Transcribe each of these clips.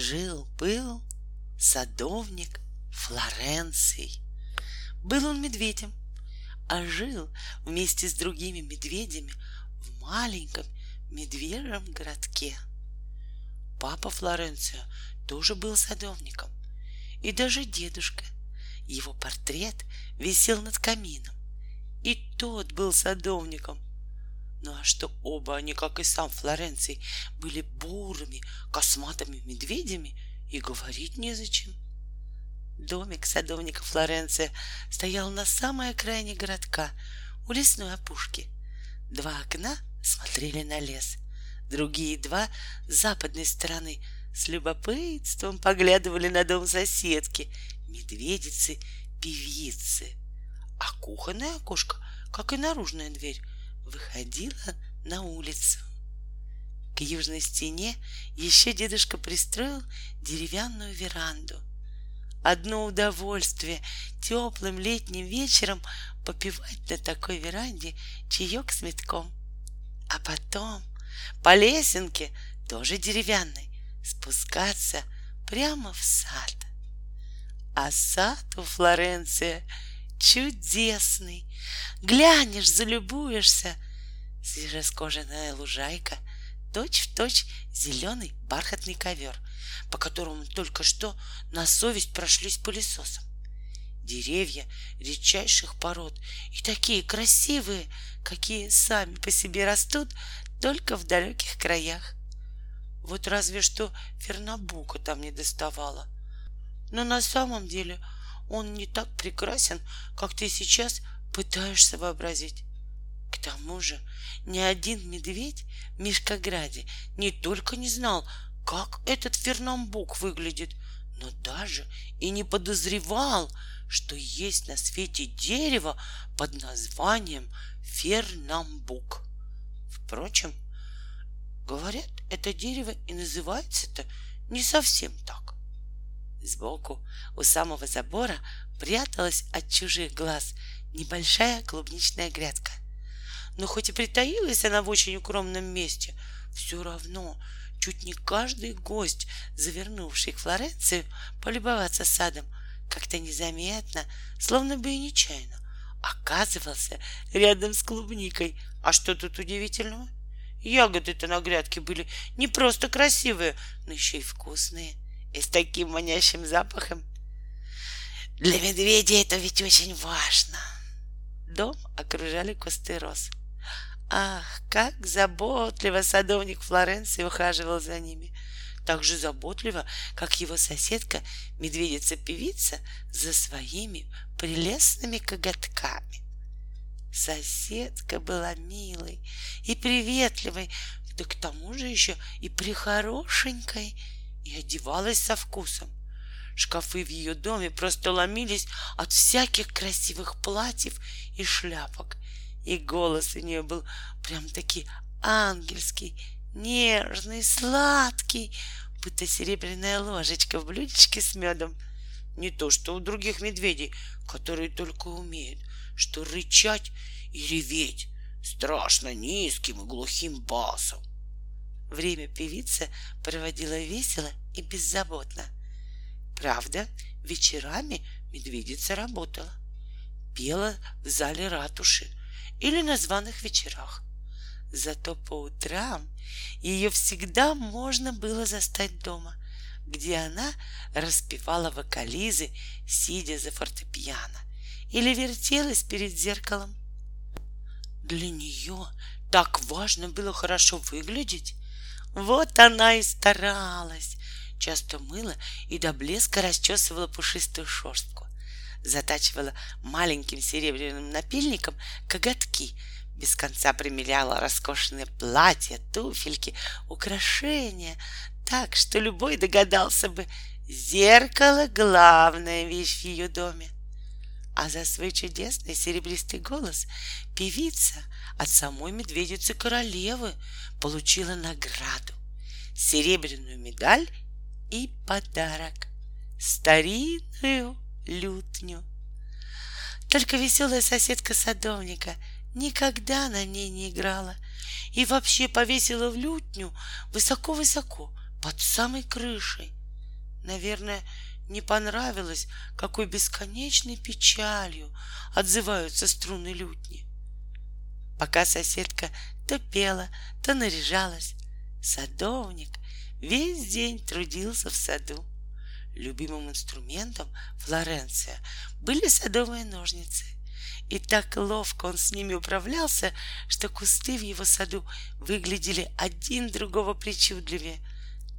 Жил-был садовник Флоренций. Был он медведем, а жил вместе с другими медведями в маленьком медвежьем городке. Папа Флоренция тоже был садовником, и даже дедушка. Его портрет висел над камином, и тот был садовником. Ну а что оба они, как и сам Флоренций, были бурыми, косматыми медведями, и говорить незачем. Домик садовника Флоренция стоял на самой окраине городка, у лесной опушки. Два окна смотрели на лес, другие два с западной стороны с любопытством поглядывали на дом соседки, медведицы-певицы. А кухонное окошко, как и наружная дверь, выходила на улицу. К южной стене еще дедушка пристроил деревянную веранду — Одно удовольствие теплым летним вечером попивать на такой веранде чаек с метком. А потом по лесенке, тоже деревянной, спускаться прямо в сад. А сад у Флоренция чудесный. Глянешь, залюбуешься. Свежескожаная лужайка, точь в точь зеленый бархатный ковер — по которому только что на совесть прошлись пылесосом. Деревья редчайших пород и такие красивые, какие сами по себе растут только в далеких краях. Вот разве что Фернабука там не доставала. Но на самом деле он не так прекрасен, как ты сейчас пытаешься вообразить. К тому же ни один медведь в Мишкограде не только не знал, как этот Фернамбук выглядит, но даже и не подозревал, что есть на свете дерево под названием Фернамбук. Впрочем, говорят, это дерево и называется-то не совсем так. Сбоку у самого забора пряталась от чужих глаз небольшая клубничная грядка. Но хоть и притаилась она в очень укромном месте, все равно Чуть не каждый гость, завернувший к Флоренции полюбоваться садом, как-то незаметно, словно бы и нечаянно, оказывался рядом с клубникой. А что тут удивительного? Ягоды-то на грядке были не просто красивые, но еще и вкусные, и с таким манящим запахом. Для медведя это ведь очень важно. Дом окружали кусты роз. Ах, как заботливо садовник Флоренции ухаживал за ними. Так же заботливо, как его соседка, медведица-певица, за своими прелестными коготками. Соседка была милой и приветливой, да к тому же еще и прихорошенькой, и одевалась со вкусом. Шкафы в ее доме просто ломились от всяких красивых платьев и шляпок — и голос у нее был прям-таки ангельский, нежный, сладкий, будто серебряная ложечка в блюдечке с медом. Не то, что у других медведей, которые только умеют, что рычать и реветь страшно низким и глухим басом. Время певица проводила весело и беззаботно. Правда, вечерами медведица работала. Пела в зале ратуши — или на званых вечерах. Зато по утрам ее всегда можно было застать дома, где она распевала вокализы, сидя за фортепиано, или вертелась перед зеркалом. Для нее так важно было хорошо выглядеть. Вот она и старалась, часто мыла и до блеска расчесывала пушистую шерстку затачивала маленьким серебряным напильником коготки, без конца примеряла роскошные платья, туфельки, украшения, так что любой догадался бы, зеркало — главная вещь в ее доме. А за свой чудесный серебристый голос певица от самой медведицы королевы получила награду — серебряную медаль и подарок — старинную лютню. Только веселая соседка садовника никогда на ней не играла и вообще повесила в лютню высоко-высоко под самой крышей. наверное, не понравилось, какой бесконечной печалью отзываются струны лютни. Пока соседка то пела, то наряжалась, садовник весь день трудился в саду. Любимым инструментом Флоренция были садовые ножницы. И так ловко он с ними управлялся, что кусты в его саду выглядели один другого причудливее.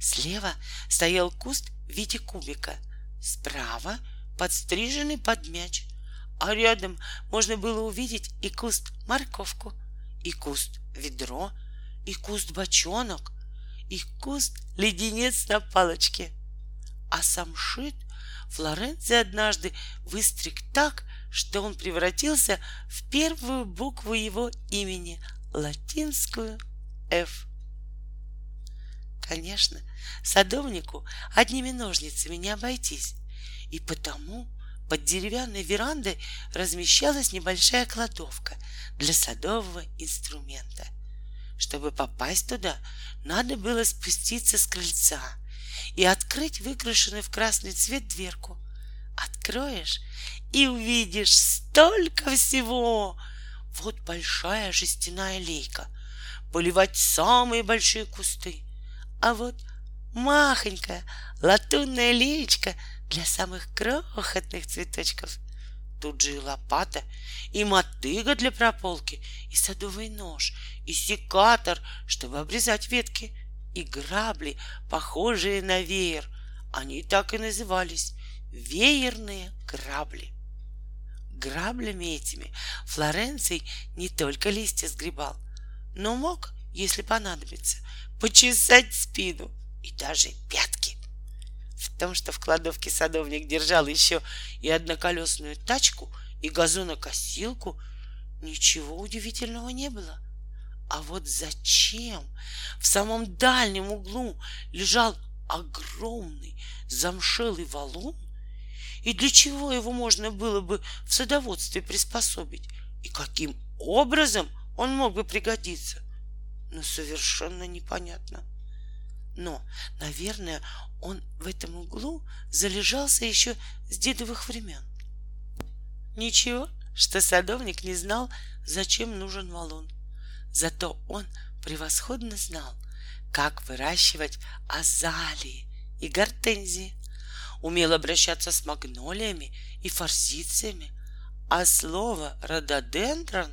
Слева стоял куст в виде кубика, справа подстриженный под мяч, а рядом можно было увидеть и куст морковку, и куст ведро, и куст бочонок, и куст леденец на палочке — а сам Шит Флоренция однажды выстриг так, что он превратился в первую букву его имени, латинскую «Ф». Конечно, садовнику одними ножницами не обойтись, и потому под деревянной верандой размещалась небольшая кладовка для садового инструмента. Чтобы попасть туда, надо было спуститься с крыльца — и открыть выкрашенную в красный цвет дверку. Откроешь и увидишь столько всего. Вот большая жестяная лейка, поливать самые большие кусты. А вот махонькая латунная леечка для самых крохотных цветочков. Тут же и лопата, и мотыга для прополки, и садовый нож, и секатор, чтобы обрезать ветки — и грабли, похожие на веер. Они так и назывались — веерные грабли. Граблями этими Флоренций не только листья сгребал, но мог, если понадобится, почесать спину и даже пятки. В том, что в кладовке садовник держал еще и одноколесную тачку, и газонокосилку, ничего удивительного не было — а вот зачем в самом дальнем углу лежал огромный замшелый валун? И для чего его можно было бы в садоводстве приспособить? И каким образом он мог бы пригодиться? Ну, совершенно непонятно. Но, наверное, он в этом углу залежался еще с дедовых времен. Ничего, что садовник не знал, зачем нужен валун. Зато он превосходно знал, как выращивать азалии и гортензии, умел обращаться с магнолиями и форсициями, а слово «рододендрон»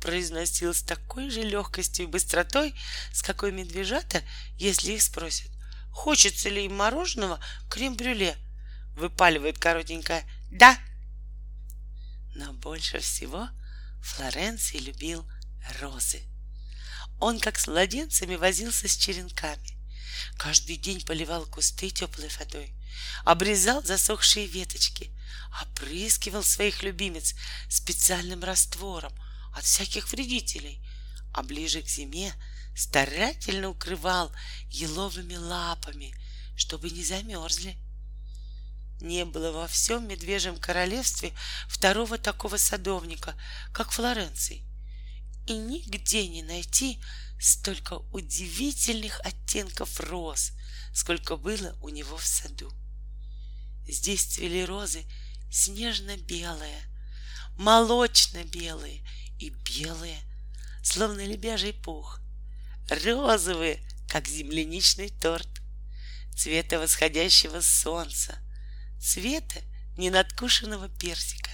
произносил с такой же легкостью и быстротой, с какой медвежата, если их спросят, хочется ли им мороженого крем-брюле, выпаливает коротенькое «да». Но больше всего Флоренций любил розы. Он, как с младенцами, возился с черенками. Каждый день поливал кусты теплой водой, обрезал засохшие веточки, опрыскивал своих любимец специальным раствором от всяких вредителей, а ближе к зиме старательно укрывал еловыми лапами, чтобы не замерзли. Не было во всем медвежьем королевстве второго такого садовника, как Флоренций и нигде не найти столько удивительных оттенков роз, сколько было у него в саду. Здесь цвели розы снежно-белые, молочно-белые и белые, словно лебяжий пух, розовые, как земляничный торт, цвета восходящего солнца, цвета ненадкушенного персика,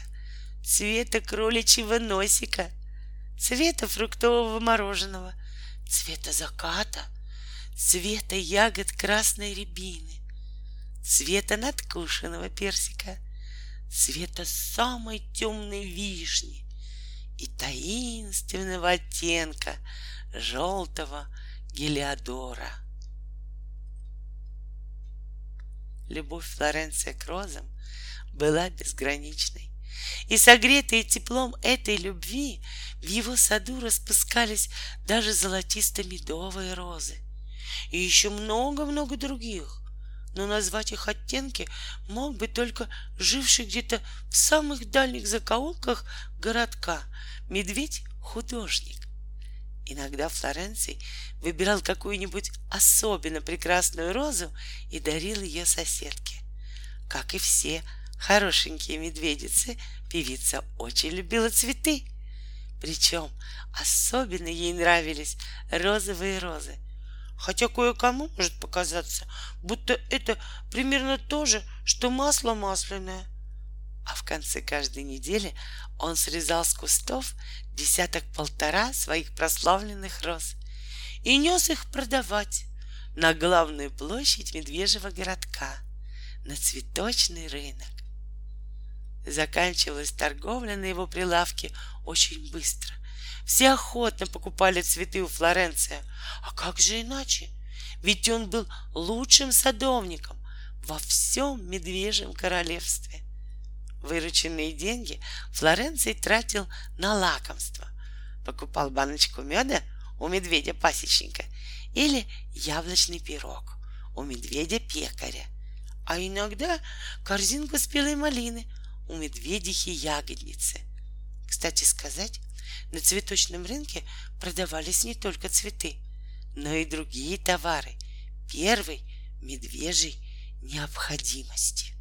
цвета кроличьего носика — цвета фруктового мороженого, цвета заката, цвета ягод красной рябины, цвета надкушенного персика, цвета самой темной вишни и таинственного оттенка желтого гелиодора. Любовь Флоренция к розам была безграничной. И согретые теплом этой любви в его саду распускались даже золотисто-медовые розы. И еще много-много других. Но назвать их оттенки мог бы только живший где-то в самых дальних закоулках городка медведь-художник. Иногда Флоренций выбирал какую-нибудь особенно прекрасную розу и дарил ее соседке. Как и все хорошенькие медведицы, певица очень любила цветы. Причем особенно ей нравились розовые розы. Хотя кое-кому может показаться, будто это примерно то же, что масло масляное. А в конце каждой недели он срезал с кустов десяток-полтора своих прославленных роз и нес их продавать на главную площадь медвежьего городка, на цветочный рынок. Заканчивалась торговля на его прилавке очень быстро. Все охотно покупали цветы у Флоренция. А как же иначе? Ведь он был лучшим садовником во всем медвежьем королевстве. Вырученные деньги Флоренций тратил на лакомство. Покупал баночку меда у медведя-пасечника или яблочный пирог у медведя-пекаря, а иногда корзинку спелой малины у медведихи-ягодницы. Кстати сказать, на цветочном рынке продавались не только цветы, но и другие товары первой медвежьей необходимости.